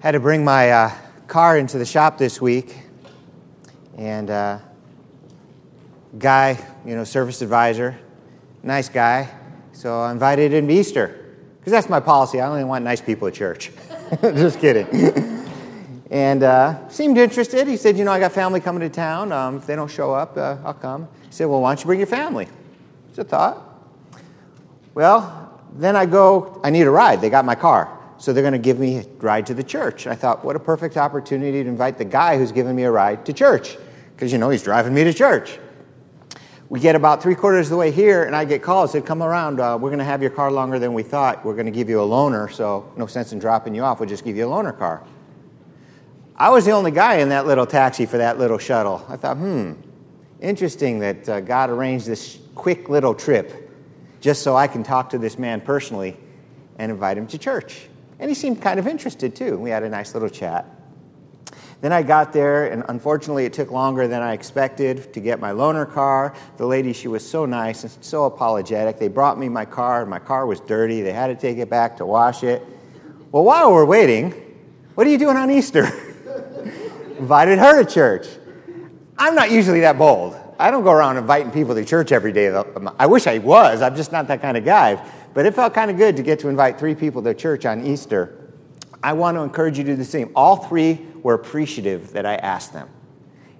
Had to bring my uh, car into the shop this week, and uh, guy, you know, service advisor, nice guy. So I invited him to Easter because that's my policy. I only want nice people at church. Just kidding. and uh, seemed interested. He said, "You know, I got family coming to town. Um, if they don't show up, uh, I'll come." He said, "Well, why don't you bring your family?" It's a thought. Well, then I go. I need a ride. They got my car. So they're going to give me a ride to the church. I thought, what a perfect opportunity to invite the guy who's giving me a ride to church, because, you know, he's driving me to church. We get about three quarters of the way here, and I get called. Said, "Come around. Uh, we're going to have your car longer than we thought. We're going to give you a loaner, so no sense in dropping you off. We'll just give you a loaner car." I was the only guy in that little taxi for that little shuttle. I thought, hmm, interesting that uh, God arranged this quick little trip just so I can talk to this man personally and invite him to church. And he seemed kind of interested too. We had a nice little chat. Then I got there, and unfortunately, it took longer than I expected to get my loaner car. The lady, she was so nice and so apologetic. They brought me my car, and my car was dirty. They had to take it back to wash it. Well, while we're waiting, what are you doing on Easter? Invited her to church. I'm not usually that bold. I don't go around inviting people to church every day. I wish I was. I'm just not that kind of guy. But it felt kind of good to get to invite three people to church on Easter. I want to encourage you to do the same. All three were appreciative that I asked them.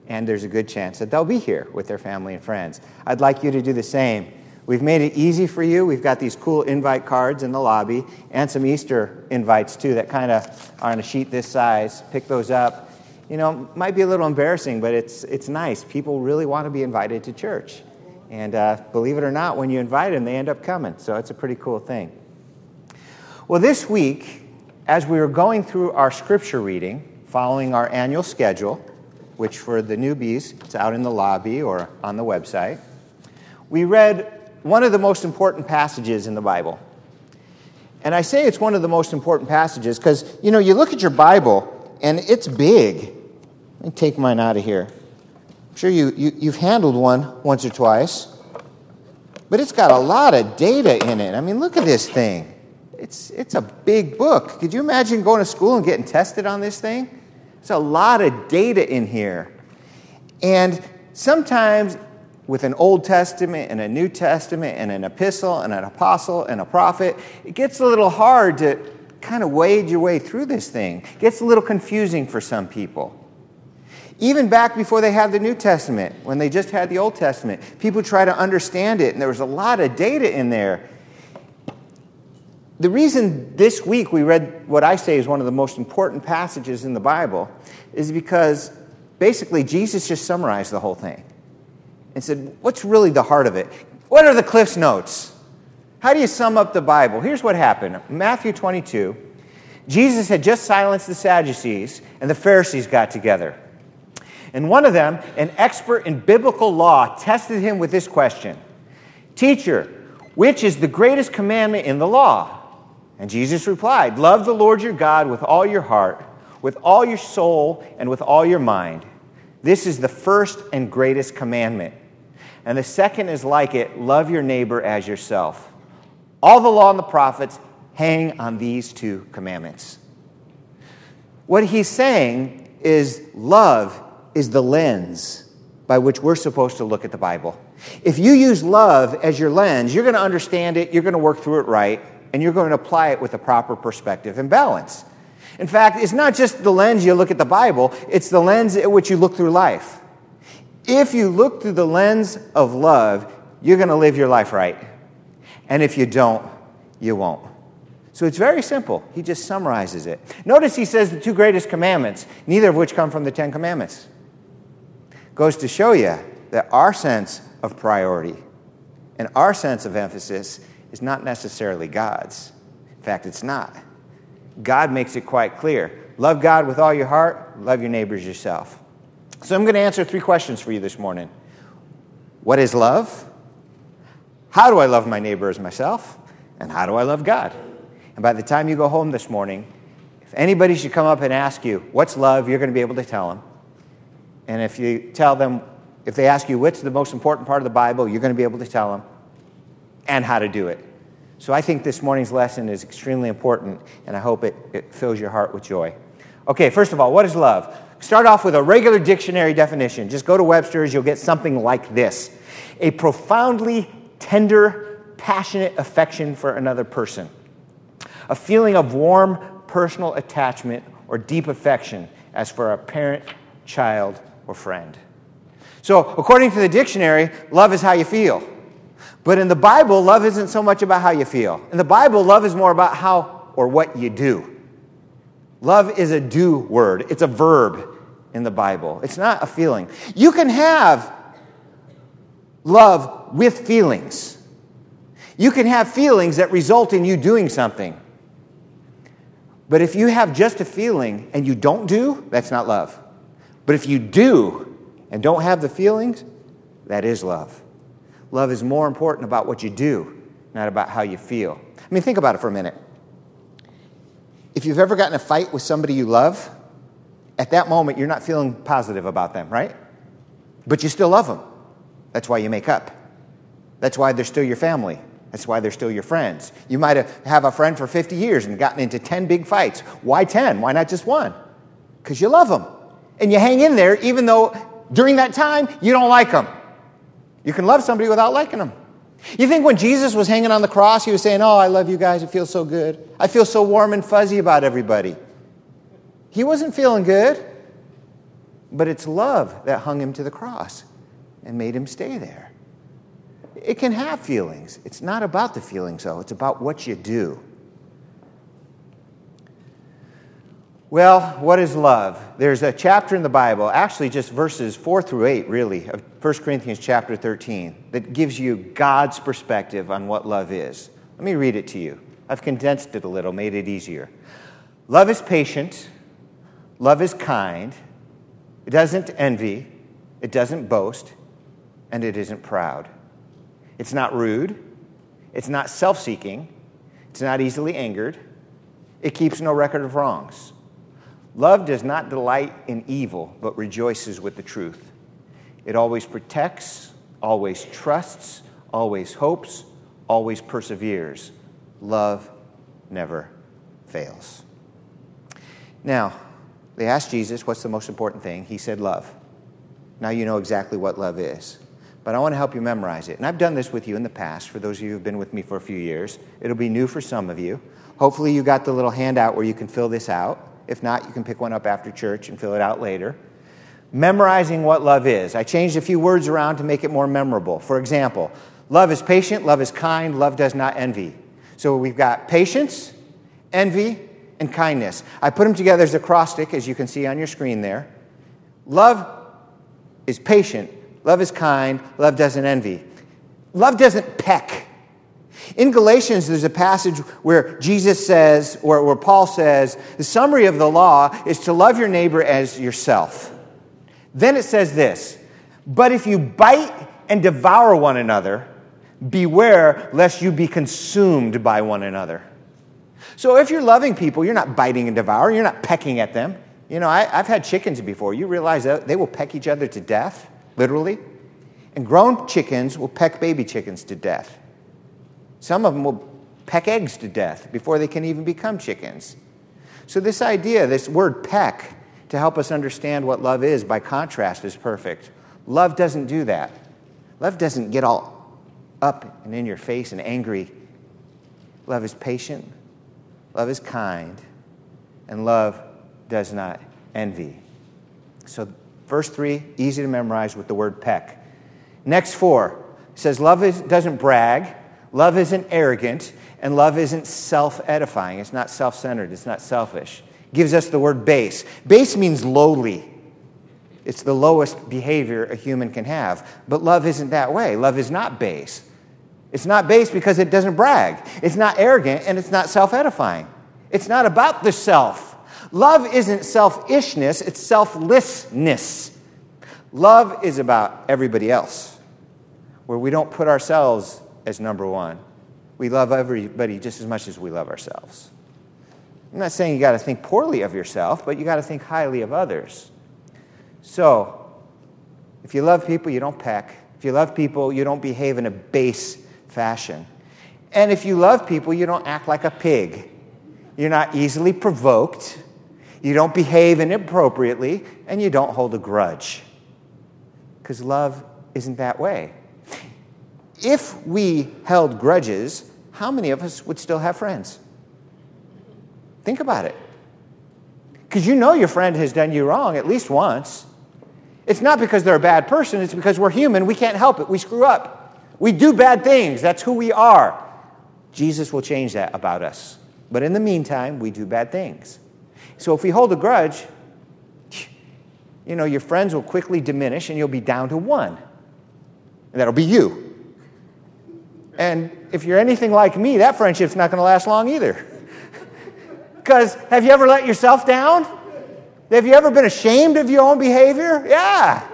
And there's a good chance that they'll be here with their family and friends. I'd like you to do the same. We've made it easy for you. We've got these cool invite cards in the lobby and some Easter invites too that kind of are on a sheet this size. Pick those up. You know, might be a little embarrassing, but it's, it's nice. People really want to be invited to church. And uh, believe it or not, when you invite them, they end up coming. So it's a pretty cool thing. Well, this week, as we were going through our scripture reading, following our annual schedule, which for the newbies, it's out in the lobby or on the website, we read one of the most important passages in the Bible. And I say it's one of the most important passages because, you know, you look at your Bible and it's big. Let me take mine out of here I'm sure you, you, you've handled one once or twice, but it's got a lot of data in it. I mean, look at this thing. It's, it's a big book. Could you imagine going to school and getting tested on this thing? There's a lot of data in here. And sometimes with an Old Testament and a New Testament and an epistle and an apostle and a prophet, it gets a little hard to kind of wade your way through this thing. It gets a little confusing for some people. Even back before they had the New Testament, when they just had the Old Testament, people try to understand it, and there was a lot of data in there. The reason this week we read what I say is one of the most important passages in the Bible is because basically Jesus just summarized the whole thing and said, What's really the heart of it? What are the Cliff's Notes? How do you sum up the Bible? Here's what happened Matthew 22, Jesus had just silenced the Sadducees, and the Pharisees got together. And one of them, an expert in biblical law, tested him with this question Teacher, which is the greatest commandment in the law? And Jesus replied, Love the Lord your God with all your heart, with all your soul, and with all your mind. This is the first and greatest commandment. And the second is like it love your neighbor as yourself. All the law and the prophets hang on these two commandments. What he's saying is love is the lens by which we're supposed to look at the Bible. If you use love as your lens, you're going to understand it, you're going to work through it right, and you're going to apply it with a proper perspective and balance. In fact, it's not just the lens you look at the Bible, it's the lens at which you look through life. If you look through the lens of love, you're going to live your life right. And if you don't, you won't. So it's very simple. He just summarizes it. Notice he says the two greatest commandments, neither of which come from the Ten Commandments goes to show you that our sense of priority and our sense of emphasis is not necessarily God's. In fact, it's not. God makes it quite clear love God with all your heart, love your neighbors yourself. So I'm going to answer three questions for you this morning What is love? How do I love my neighbor as myself? And how do I love God? And by the time you go home this morning, if anybody should come up and ask you, What's love? you're going to be able to tell them. And if you tell them, if they ask you what's the most important part of the Bible, you're going to be able to tell them and how to do it. So I think this morning's lesson is extremely important, and I hope it, it fills your heart with joy. Okay, first of all, what is love? Start off with a regular dictionary definition. Just go to Webster's, you'll get something like this a profoundly tender, passionate affection for another person, a feeling of warm personal attachment or deep affection as for a parent, child, or friend. So, according to the dictionary, love is how you feel. But in the Bible, love isn't so much about how you feel. In the Bible, love is more about how or what you do. Love is a do word, it's a verb in the Bible. It's not a feeling. You can have love with feelings. You can have feelings that result in you doing something. But if you have just a feeling and you don't do, that's not love. But if you do and don't have the feelings, that is love. Love is more important about what you do, not about how you feel. I mean, think about it for a minute. If you've ever gotten a fight with somebody you love, at that moment you're not feeling positive about them, right? But you still love them. That's why you make up. That's why they're still your family. That's why they're still your friends. You might have a friend for 50 years and gotten into 10 big fights. Why 10? Why not just one? Because you love them. And you hang in there even though during that time you don't like them. You can love somebody without liking them. You think when Jesus was hanging on the cross, he was saying, Oh, I love you guys. It feels so good. I feel so warm and fuzzy about everybody. He wasn't feeling good, but it's love that hung him to the cross and made him stay there. It can have feelings. It's not about the feelings, though, it's about what you do. Well, what is love? There's a chapter in the Bible, actually just verses 4 through 8, really, of 1 Corinthians chapter 13, that gives you God's perspective on what love is. Let me read it to you. I've condensed it a little, made it easier. Love is patient, love is kind, it doesn't envy, it doesn't boast, and it isn't proud. It's not rude, it's not self seeking, it's not easily angered, it keeps no record of wrongs. Love does not delight in evil, but rejoices with the truth. It always protects, always trusts, always hopes, always perseveres. Love never fails. Now, they asked Jesus, What's the most important thing? He said, Love. Now you know exactly what love is. But I want to help you memorize it. And I've done this with you in the past, for those of you who've been with me for a few years. It'll be new for some of you. Hopefully, you got the little handout where you can fill this out. If not, you can pick one up after church and fill it out later. Memorizing what love is. I changed a few words around to make it more memorable. For example, love is patient, love is kind, love does not envy. So we've got patience, envy, and kindness. I put them together as a acrostic, as you can see on your screen there. Love is patient, love is kind, love doesn't envy. Love doesn't peck. In Galatians, there's a passage where Jesus says, or where Paul says, the summary of the law is to love your neighbor as yourself. Then it says this But if you bite and devour one another, beware lest you be consumed by one another. So if you're loving people, you're not biting and devouring, you're not pecking at them. You know, I, have had chickens before. You realize that they will peck each other to death, literally? And grown chickens will peck baby chickens to death. Some of them will peck eggs to death before they can even become chickens. So, this idea, this word peck, to help us understand what love is, by contrast, is perfect. Love doesn't do that. Love doesn't get all up and in your face and angry. Love is patient, love is kind, and love does not envy. So, verse 3, easy to memorize with the word peck. Next four says, Love is, doesn't brag, Love isn't arrogant, and love isn't self edifying. It's not self centered, it's not selfish. It Gives us the word base. Base means lowly. It's the lowest behavior a human can have. But love isn't that way. Love is not base. It's not base because it doesn't brag. It's not arrogant and it's not self edifying. It's not about the self. Love isn't selfishness, it's selflessness. Love is about everybody else, where we don't put ourselves as number one. We love everybody just as much as we love ourselves. I'm not saying you got to think poorly of yourself, but you got to think highly of others. So, if you love people, you don't peck. If you love people, you don't behave in a base fashion. And if you love people, you don't act like a pig. You're not easily provoked. You don't behave inappropriately, and you don't hold a grudge. Because love isn't that way. If we held grudges, how many of us would still have friends? Think about it. Because you know your friend has done you wrong at least once. It's not because they're a bad person, it's because we're human. We can't help it. We screw up. We do bad things. That's who we are. Jesus will change that about us. But in the meantime, we do bad things. So if we hold a grudge, you know, your friends will quickly diminish and you'll be down to one. And that'll be you. And if you're anything like me, that friendship's not going to last long either. Because have you ever let yourself down? Have you ever been ashamed of your own behavior? Yeah.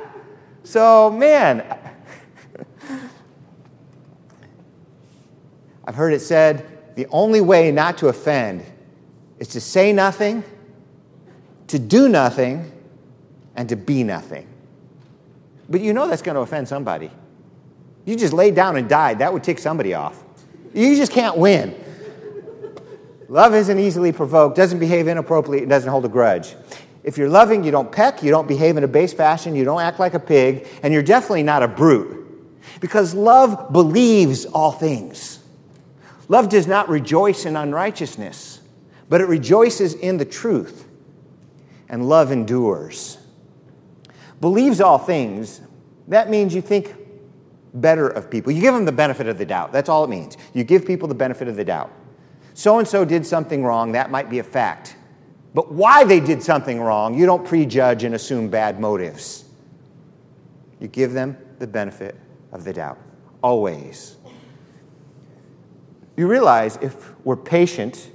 So, man, I've heard it said the only way not to offend is to say nothing, to do nothing, and to be nothing. But you know that's going to offend somebody. You just laid down and died, that would tick somebody off. You just can't win. Love isn't easily provoked, doesn't behave inappropriately, and doesn't hold a grudge. If you're loving, you don't peck, you don't behave in a base fashion, you don't act like a pig, and you're definitely not a brute. Because love believes all things. Love does not rejoice in unrighteousness, but it rejoices in the truth. And love endures. Believes all things, that means you think better of people. You give them the benefit of the doubt. That's all it means. You give people the benefit of the doubt. So and so did something wrong, that might be a fact. But why they did something wrong, you don't prejudge and assume bad motives. You give them the benefit of the doubt, always. You realize if we're patient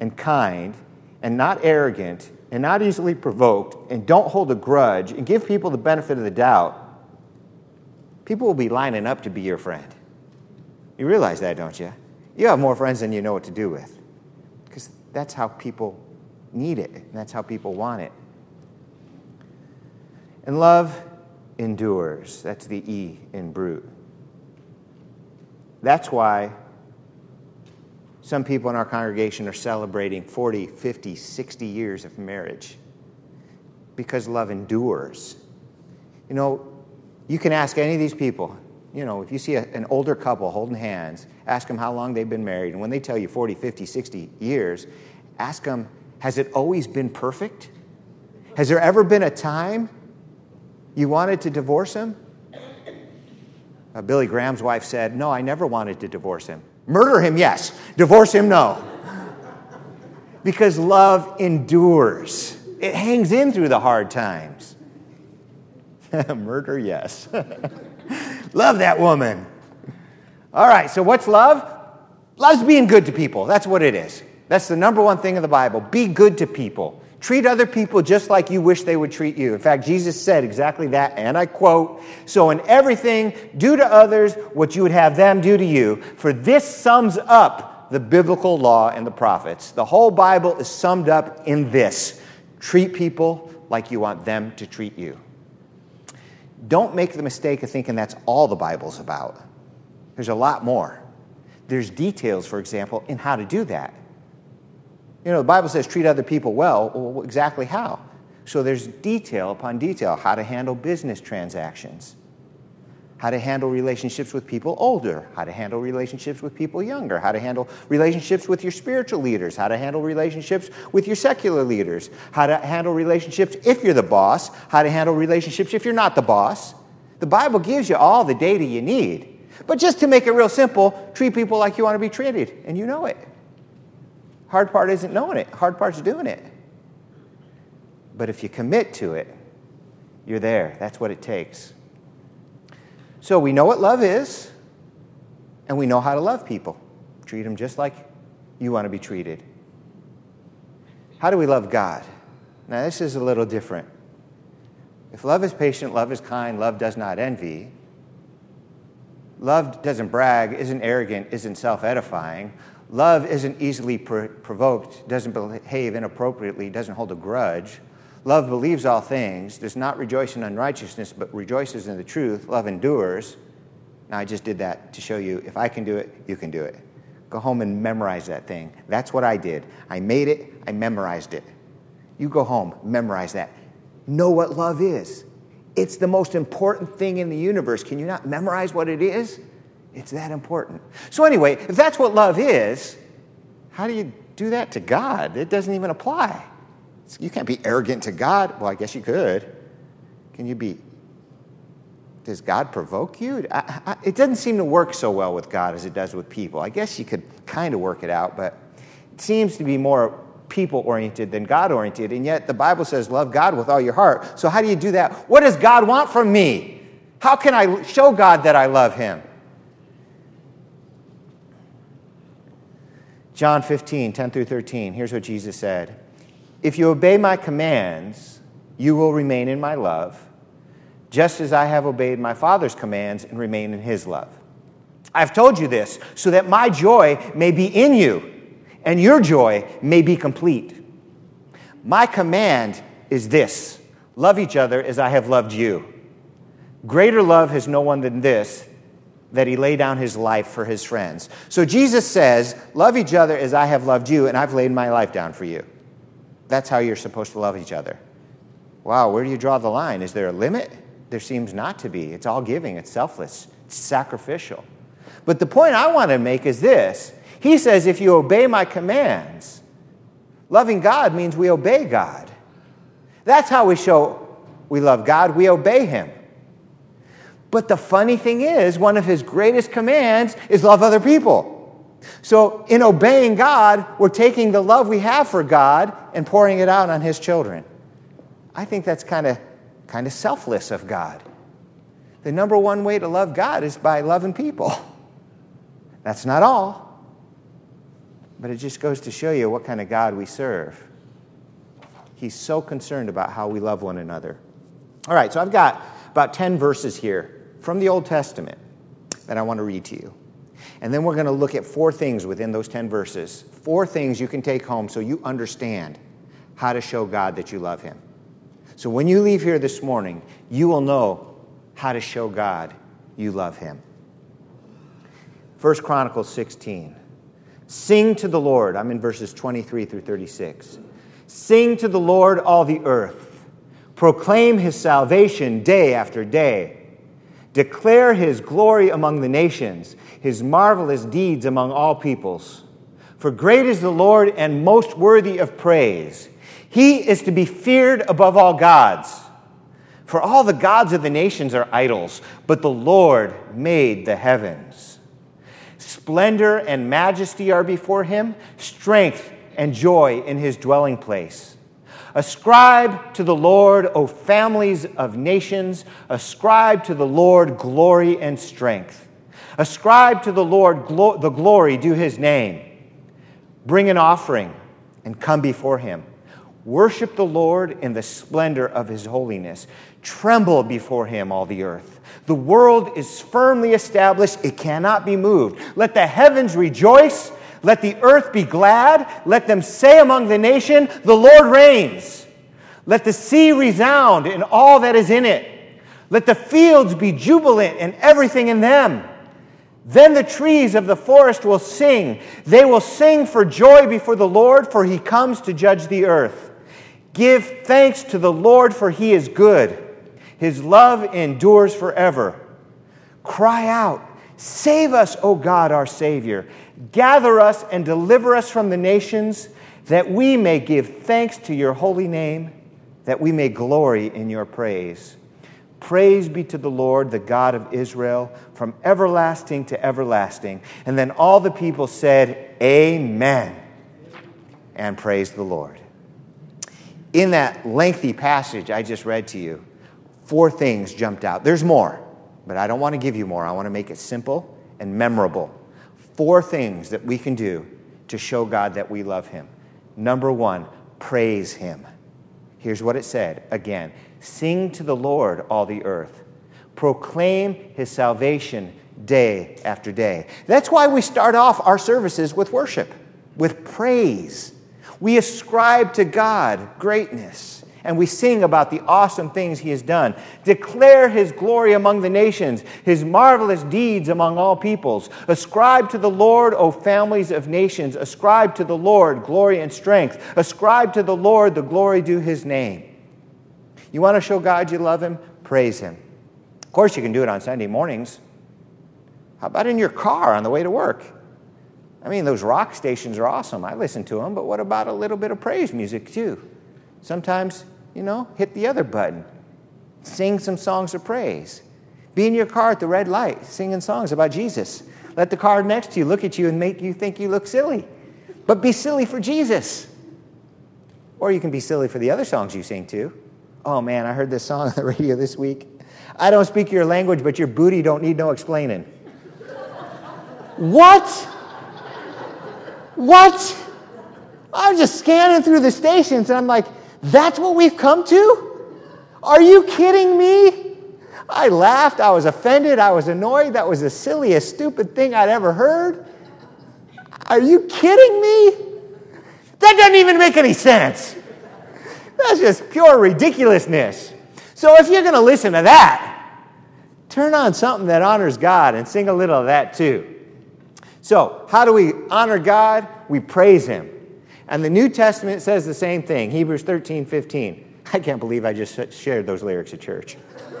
and kind and not arrogant and not easily provoked and don't hold a grudge and give people the benefit of the doubt, people will be lining up to be your friend. You realize that, don't you? You have more friends than you know what to do with because that's how people need it, and that's how people want it. And love endures. That's the E in brute. That's why some people in our congregation are celebrating 40, 50, 60 years of marriage because love endures. You know, you can ask any of these people, you know, if you see a, an older couple holding hands, ask them how long they've been married. And when they tell you 40, 50, 60 years, ask them, has it always been perfect? Has there ever been a time you wanted to divorce him? Uh, Billy Graham's wife said, No, I never wanted to divorce him. Murder him, yes. Divorce him, no. because love endures, it hangs in through the hard times. Murder, yes. love that woman. All right, so what's love? Love's being good to people. That's what it is. That's the number one thing in the Bible. Be good to people. Treat other people just like you wish they would treat you. In fact, Jesus said exactly that, and I quote So, in everything, do to others what you would have them do to you, for this sums up the biblical law and the prophets. The whole Bible is summed up in this treat people like you want them to treat you. Don't make the mistake of thinking that's all the Bible's about. There's a lot more. There's details, for example, in how to do that. You know, the Bible says treat other people well. well. Exactly how? So there's detail upon detail how to handle business transactions, how to handle relationships with people older, how to handle relationships with people younger, how to handle relationships with your spiritual leaders, how to handle relationships with your secular leaders, how to handle relationships if you're the boss, how to handle relationships if you're not the boss. The Bible gives you all the data you need. But just to make it real simple, treat people like you want to be treated, and you know it. Hard part isn't knowing it, hard part's doing it. But if you commit to it, you're there. That's what it takes. So we know what love is, and we know how to love people. Treat them just like you want to be treated. How do we love God? Now, this is a little different. If love is patient, love is kind, love does not envy, love doesn't brag, isn't arrogant, isn't self edifying, Love isn't easily provoked, doesn't behave inappropriately, doesn't hold a grudge. Love believes all things, does not rejoice in unrighteousness, but rejoices in the truth. Love endures. Now, I just did that to show you if I can do it, you can do it. Go home and memorize that thing. That's what I did. I made it, I memorized it. You go home, memorize that. Know what love is. It's the most important thing in the universe. Can you not memorize what it is? It's that important. So, anyway, if that's what love is, how do you do that to God? It doesn't even apply. You can't be arrogant to God. Well, I guess you could. Can you be? Does God provoke you? I, I, it doesn't seem to work so well with God as it does with people. I guess you could kind of work it out, but it seems to be more people oriented than God oriented. And yet the Bible says, love God with all your heart. So, how do you do that? What does God want from me? How can I show God that I love Him? John 15, 10 through 13. Here's what Jesus said If you obey my commands, you will remain in my love, just as I have obeyed my Father's commands and remain in his love. I've told you this so that my joy may be in you and your joy may be complete. My command is this love each other as I have loved you. Greater love has no one than this, that he lay down his life for his friends. So Jesus says, Love each other as I have loved you, and I've laid my life down for you. That's how you're supposed to love each other. Wow, where do you draw the line? Is there a limit? There seems not to be. It's all giving, it's selfless, it's sacrificial. But the point I want to make is this He says, If you obey my commands, loving God means we obey God. That's how we show we love God, we obey Him. But the funny thing is, one of his greatest commands is love other people. So, in obeying God, we're taking the love we have for God and pouring it out on his children. I think that's kind of kind of selfless of God. The number one way to love God is by loving people. That's not all, but it just goes to show you what kind of God we serve. He's so concerned about how we love one another. All right, so I've got about 10 verses here from the Old Testament that I want to read to you. And then we're going to look at four things within those 10 verses. Four things you can take home so you understand how to show God that you love Him. So when you leave here this morning, you will know how to show God you love Him. 1 Chronicles 16. Sing to the Lord. I'm in verses 23 through 36. Sing to the Lord, all the earth. Proclaim His salvation day after day. Declare his glory among the nations, his marvelous deeds among all peoples. For great is the Lord and most worthy of praise. He is to be feared above all gods. For all the gods of the nations are idols, but the Lord made the heavens. Splendor and majesty are before him, strength and joy in his dwelling place. Ascribe to the Lord, O families of nations, ascribe to the Lord glory and strength. Ascribe to the Lord glo- the glory due his name. Bring an offering and come before him. Worship the Lord in the splendor of his holiness. Tremble before him, all the earth. The world is firmly established, it cannot be moved. Let the heavens rejoice let the earth be glad. Let them say among the nation, The Lord reigns. Let the sea resound in all that is in it. Let the fields be jubilant and everything in them. Then the trees of the forest will sing. They will sing for joy before the Lord, for he comes to judge the earth. Give thanks to the Lord, for he is good. His love endures forever. Cry out, Save us, O God, our Savior. Gather us and deliver us from the nations, that we may give thanks to your holy name, that we may glory in your praise. Praise be to the Lord, the God of Israel, from everlasting to everlasting. And then all the people said, Amen, and praise the Lord. In that lengthy passage I just read to you, four things jumped out. There's more, but I don't want to give you more. I want to make it simple and memorable four things that we can do to show God that we love Him. Number one, praise Him. Here's what it said again Sing to the Lord, all the earth. Proclaim His salvation day after day. That's why we start off our services with worship, with praise. We ascribe to God greatness. and we sing about the awesome things he has done. Declare his glory among the nations, his marvelous deeds among all peoples. Ascribe to the Lord, O families of nations. Ascribe to the Lord glory and strength. Ascribe to the Lord the glory due his name. You want to show God you love him? Praise him. Of course, you can do it on Sunday mornings. How about in your car on the way to work? I mean, those rock stations are awesome. I listen to them, but what about a little bit of praise music too? Sometimes, you know, hit the other button. Sing some songs of praise. Be in your car at the red light singing songs about Jesus. Let the car next to you look at you and make you think you look silly. But be silly for Jesus. Or you can be silly for the other songs you sing too. Oh man, I heard this song on the radio this week. I don't speak your language, but your booty don't need no explaining. what? What? I was just scanning through the stations and I'm like, that's what we've come to? Are you kidding me? I laughed. I was offended. I was annoyed. That was the silliest, stupid thing I'd ever heard. Are you kidding me? That doesn't even make any sense. That's just pure ridiculousness. So if you're going to listen to that, turn on something that honors God and sing a little of that too. So, how do we honor God? We praise Him. And the New Testament says the same thing Hebrews 13 15. I can't believe I just shared those lyrics at church.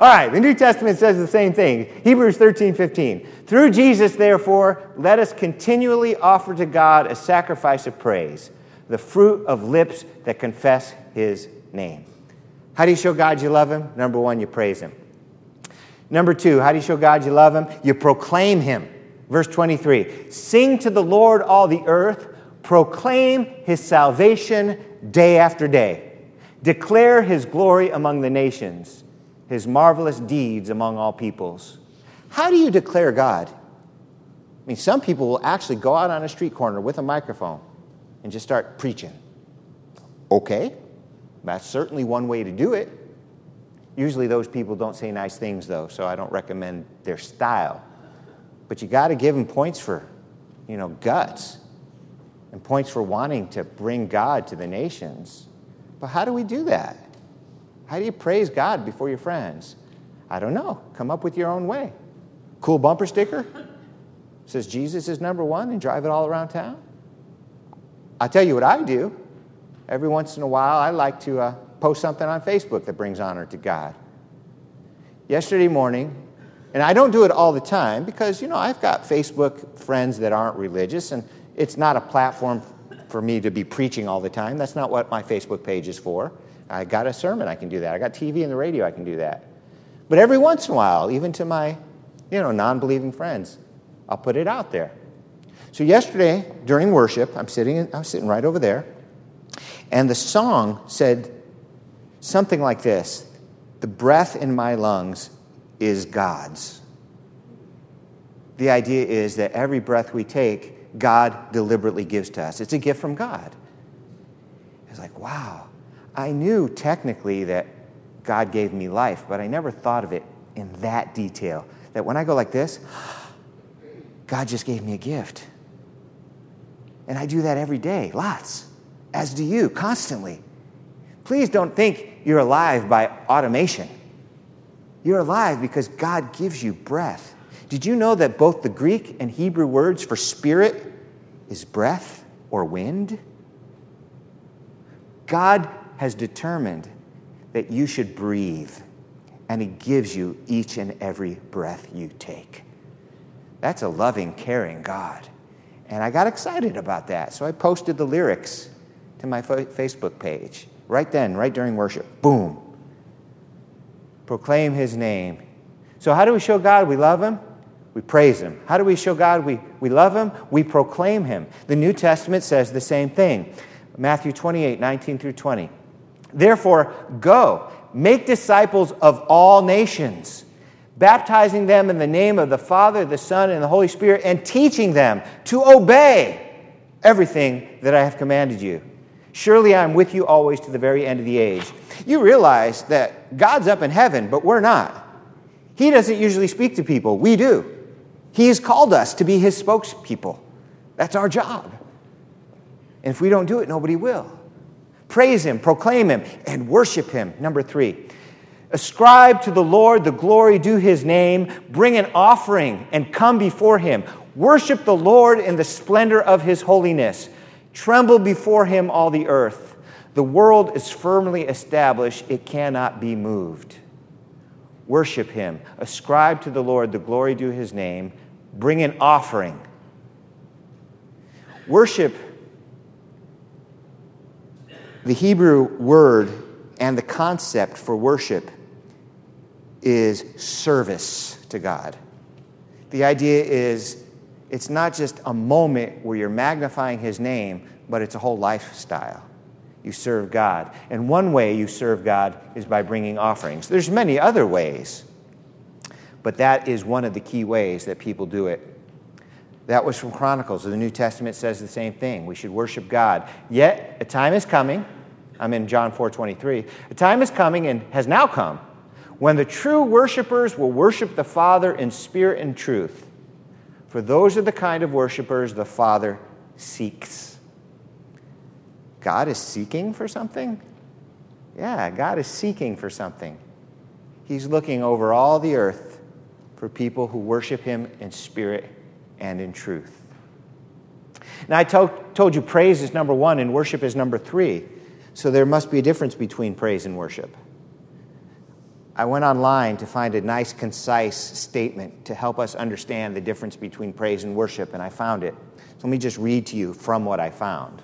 All right, the New Testament says the same thing. Hebrews 13, 15. Through Jesus, therefore, let us continually offer to God a sacrifice of praise, the fruit of lips that confess his name. How do you show God you love him? Number one, you praise him. Number two, how do you show God you love him? You proclaim him. Verse 23 Sing to the Lord, all the earth, proclaim his salvation day after day, declare his glory among the nations, his marvelous deeds among all peoples. How do you declare God? I mean, some people will actually go out on a street corner with a microphone and just start preaching. Okay, that's certainly one way to do it. Usually, those people don't say nice things, though, so I don't recommend their style. But you got to give them points for, you know, guts and points for wanting to bring God to the nations. But how do we do that? How do you praise God before your friends? I don't know. Come up with your own way. Cool bumper sticker says Jesus is number one and drive it all around town. I'll tell you what I do. Every once in a while, I like to uh, post something on Facebook that brings honor to God. Yesterday morning, and I don't do it all the time because, you know, I've got Facebook friends that aren't religious, and it's not a platform for me to be preaching all the time. That's not what my Facebook page is for. I got a sermon, I can do that. I got TV and the radio, I can do that. But every once in a while, even to my, you know, non-believing friends, I'll put it out there. So yesterday during worship, I'm sitting, I'm sitting right over there, and the song said something like this: "The breath in my lungs is God's. The idea is that every breath we take, God deliberately gives to us. It's a gift from God. It's like, wow, I knew technically that God gave me life, but I never thought of it in that detail. That when I go like this, God just gave me a gift. And I do that every day, lots, as do you, constantly. Please don't think you're alive by automation. You're alive because God gives you breath. Did you know that both the Greek and Hebrew words for spirit is breath or wind? God has determined that you should breathe, and He gives you each and every breath you take. That's a loving, caring God. And I got excited about that, so I posted the lyrics to my Facebook page right then, right during worship. Boom proclaim his name. So, how do we show God we love him? We praise him. How do we show God we, we love him? We proclaim him. The New Testament says the same thing Matthew 28 19 through 20. Therefore, go, make disciples of all nations, baptizing them in the name of the Father, the Son, and the Holy Spirit, and teaching them to obey everything that I have commanded you. Surely I am with you always to the very end of the age. You realize that God's up in heaven, but we're not. He doesn't usually speak to people, we do. He has called us to be his spokespeople. That's our job. And if we don't do it, nobody will. Praise Him, proclaim Him, and worship Him. Number three, ascribe to the Lord the glory due His name, bring an offering, and come before Him. Worship the Lord in the splendor of His holiness. Tremble before Him, all the earth. The world is firmly established, it cannot be moved. Worship Him, ascribe to the Lord the glory due His name, bring an offering. Worship the Hebrew word and the concept for worship is service to God. The idea is it's not just a moment where you're magnifying His name, but it's a whole lifestyle. You serve God. And one way you serve God is by bringing offerings. There's many other ways, but that is one of the key ways that people do it. That was from Chronicles. The New Testament says the same thing. We should worship God. Yet a time is coming. I'm in John 4:23. A time is coming and has now come when the true worshipers will worship the Father in spirit and truth. For those are the kind of worshipers the Father seeks. God is seeking for something? Yeah, God is seeking for something. He's looking over all the earth for people who worship Him in spirit and in truth. Now, I to- told you praise is number one and worship is number three. So there must be a difference between praise and worship. I went online to find a nice, concise statement to help us understand the difference between praise and worship, and I found it. So let me just read to you from what I found.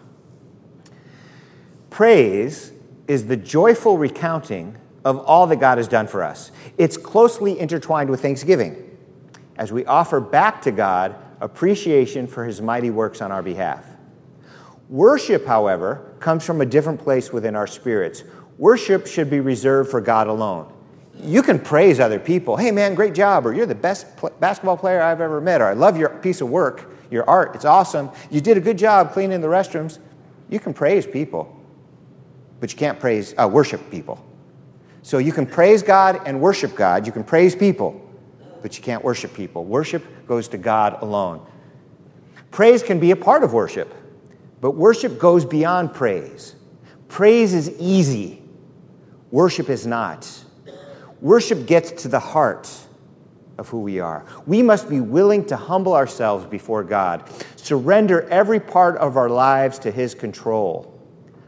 Praise is the joyful recounting of all that God has done for us. It's closely intertwined with thanksgiving as we offer back to God appreciation for his mighty works on our behalf. Worship, however, comes from a different place within our spirits. Worship should be reserved for God alone. You can praise other people. Hey, man, great job. Or you're the best pl- basketball player I've ever met. Or I love your piece of work, your art. It's awesome. You did a good job cleaning the restrooms. You can praise people, but you can't praise, uh, worship people. So you can praise God and worship God. You can praise people, but you can't worship people. Worship goes to God alone. Praise can be a part of worship, but worship goes beyond praise. Praise is easy, worship is not. Worship gets to the heart of who we are. We must be willing to humble ourselves before God, surrender every part of our lives to His control,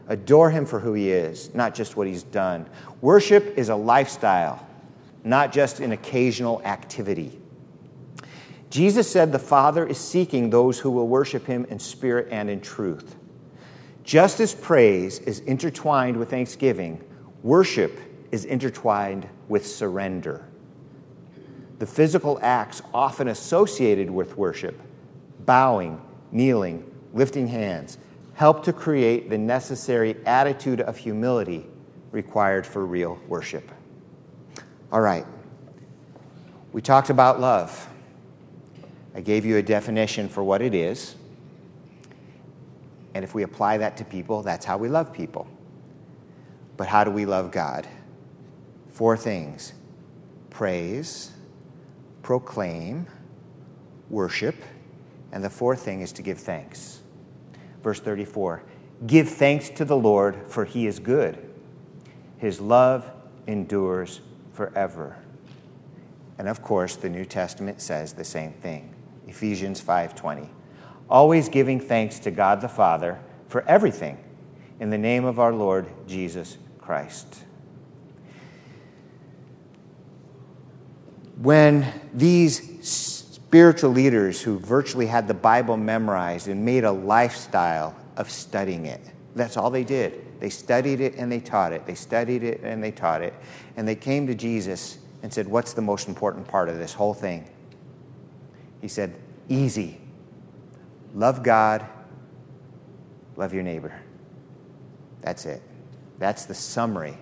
adore Him for who He is, not just what He's done. Worship is a lifestyle, not just an occasional activity. Jesus said the Father is seeking those who will worship Him in spirit and in truth. Just as praise is intertwined with thanksgiving, worship is intertwined with surrender. The physical acts often associated with worship, bowing, kneeling, lifting hands, help to create the necessary attitude of humility required for real worship. All right. We talked about love. I gave you a definition for what it is. And if we apply that to people, that's how we love people. But how do we love God? Four things praise, proclaim, worship, and the fourth thing is to give thanks. Verse 34 Give thanks to the Lord, for he is good. His love endures forever. And of course, the New Testament says the same thing. Ephesians 5:20. Always giving thanks to God the Father for everything in the name of our Lord Jesus Christ. When these spiritual leaders who virtually had the Bible memorized and made a lifestyle of studying it, that's all they did. They studied it and they taught it. They studied it and they taught it. And they came to Jesus and said, What's the most important part of this whole thing? He said, Easy. Love God, love your neighbor. That's it. That's the summary.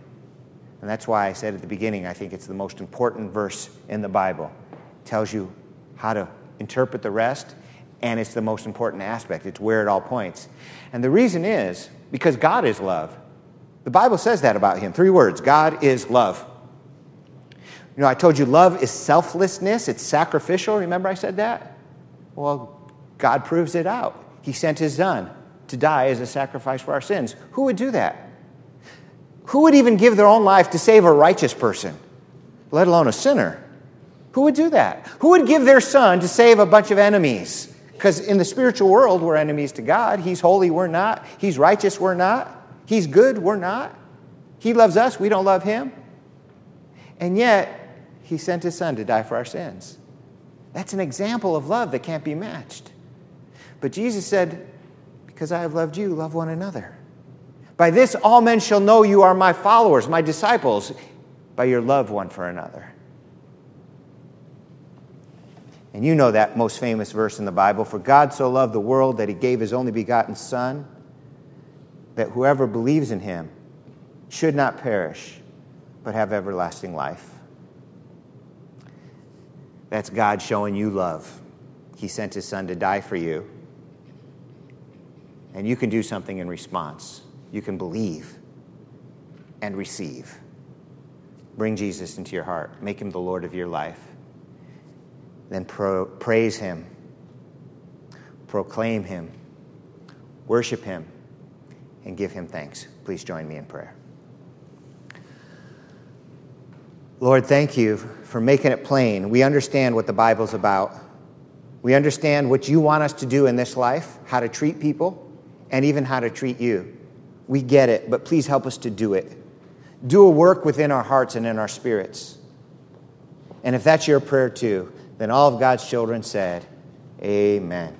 And that's why I said at the beginning, I think it's the most important verse in the Bible. It tells you how to interpret the rest, and it's the most important aspect. It's where it all points. And the reason is because God is love. The Bible says that about Him. Three words God is love. You know, I told you love is selflessness, it's sacrificial. Remember I said that? Well, God proves it out. He sent His Son to die as a sacrifice for our sins. Who would do that? Who would even give their own life to save a righteous person, let alone a sinner? Who would do that? Who would give their son to save a bunch of enemies? Because in the spiritual world, we're enemies to God. He's holy, we're not. He's righteous, we're not. He's good, we're not. He loves us, we don't love him. And yet, he sent his son to die for our sins. That's an example of love that can't be matched. But Jesus said, Because I have loved you, love one another. By this, all men shall know you are my followers, my disciples, by your love one for another. And you know that most famous verse in the Bible For God so loved the world that he gave his only begotten Son, that whoever believes in him should not perish, but have everlasting life. That's God showing you love. He sent his Son to die for you. And you can do something in response. You can believe and receive. Bring Jesus into your heart, make him the Lord of your life then pro- praise Him, proclaim Him, worship Him, and give Him thanks. Please join me in prayer. Lord, thank you for making it plain. We understand what the Bible's about. We understand what you want us to do in this life, how to treat people, and even how to treat you. We get it, but please help us to do it. Do a work within our hearts and in our spirits. And if that's your prayer too, then all of God's children said, Amen.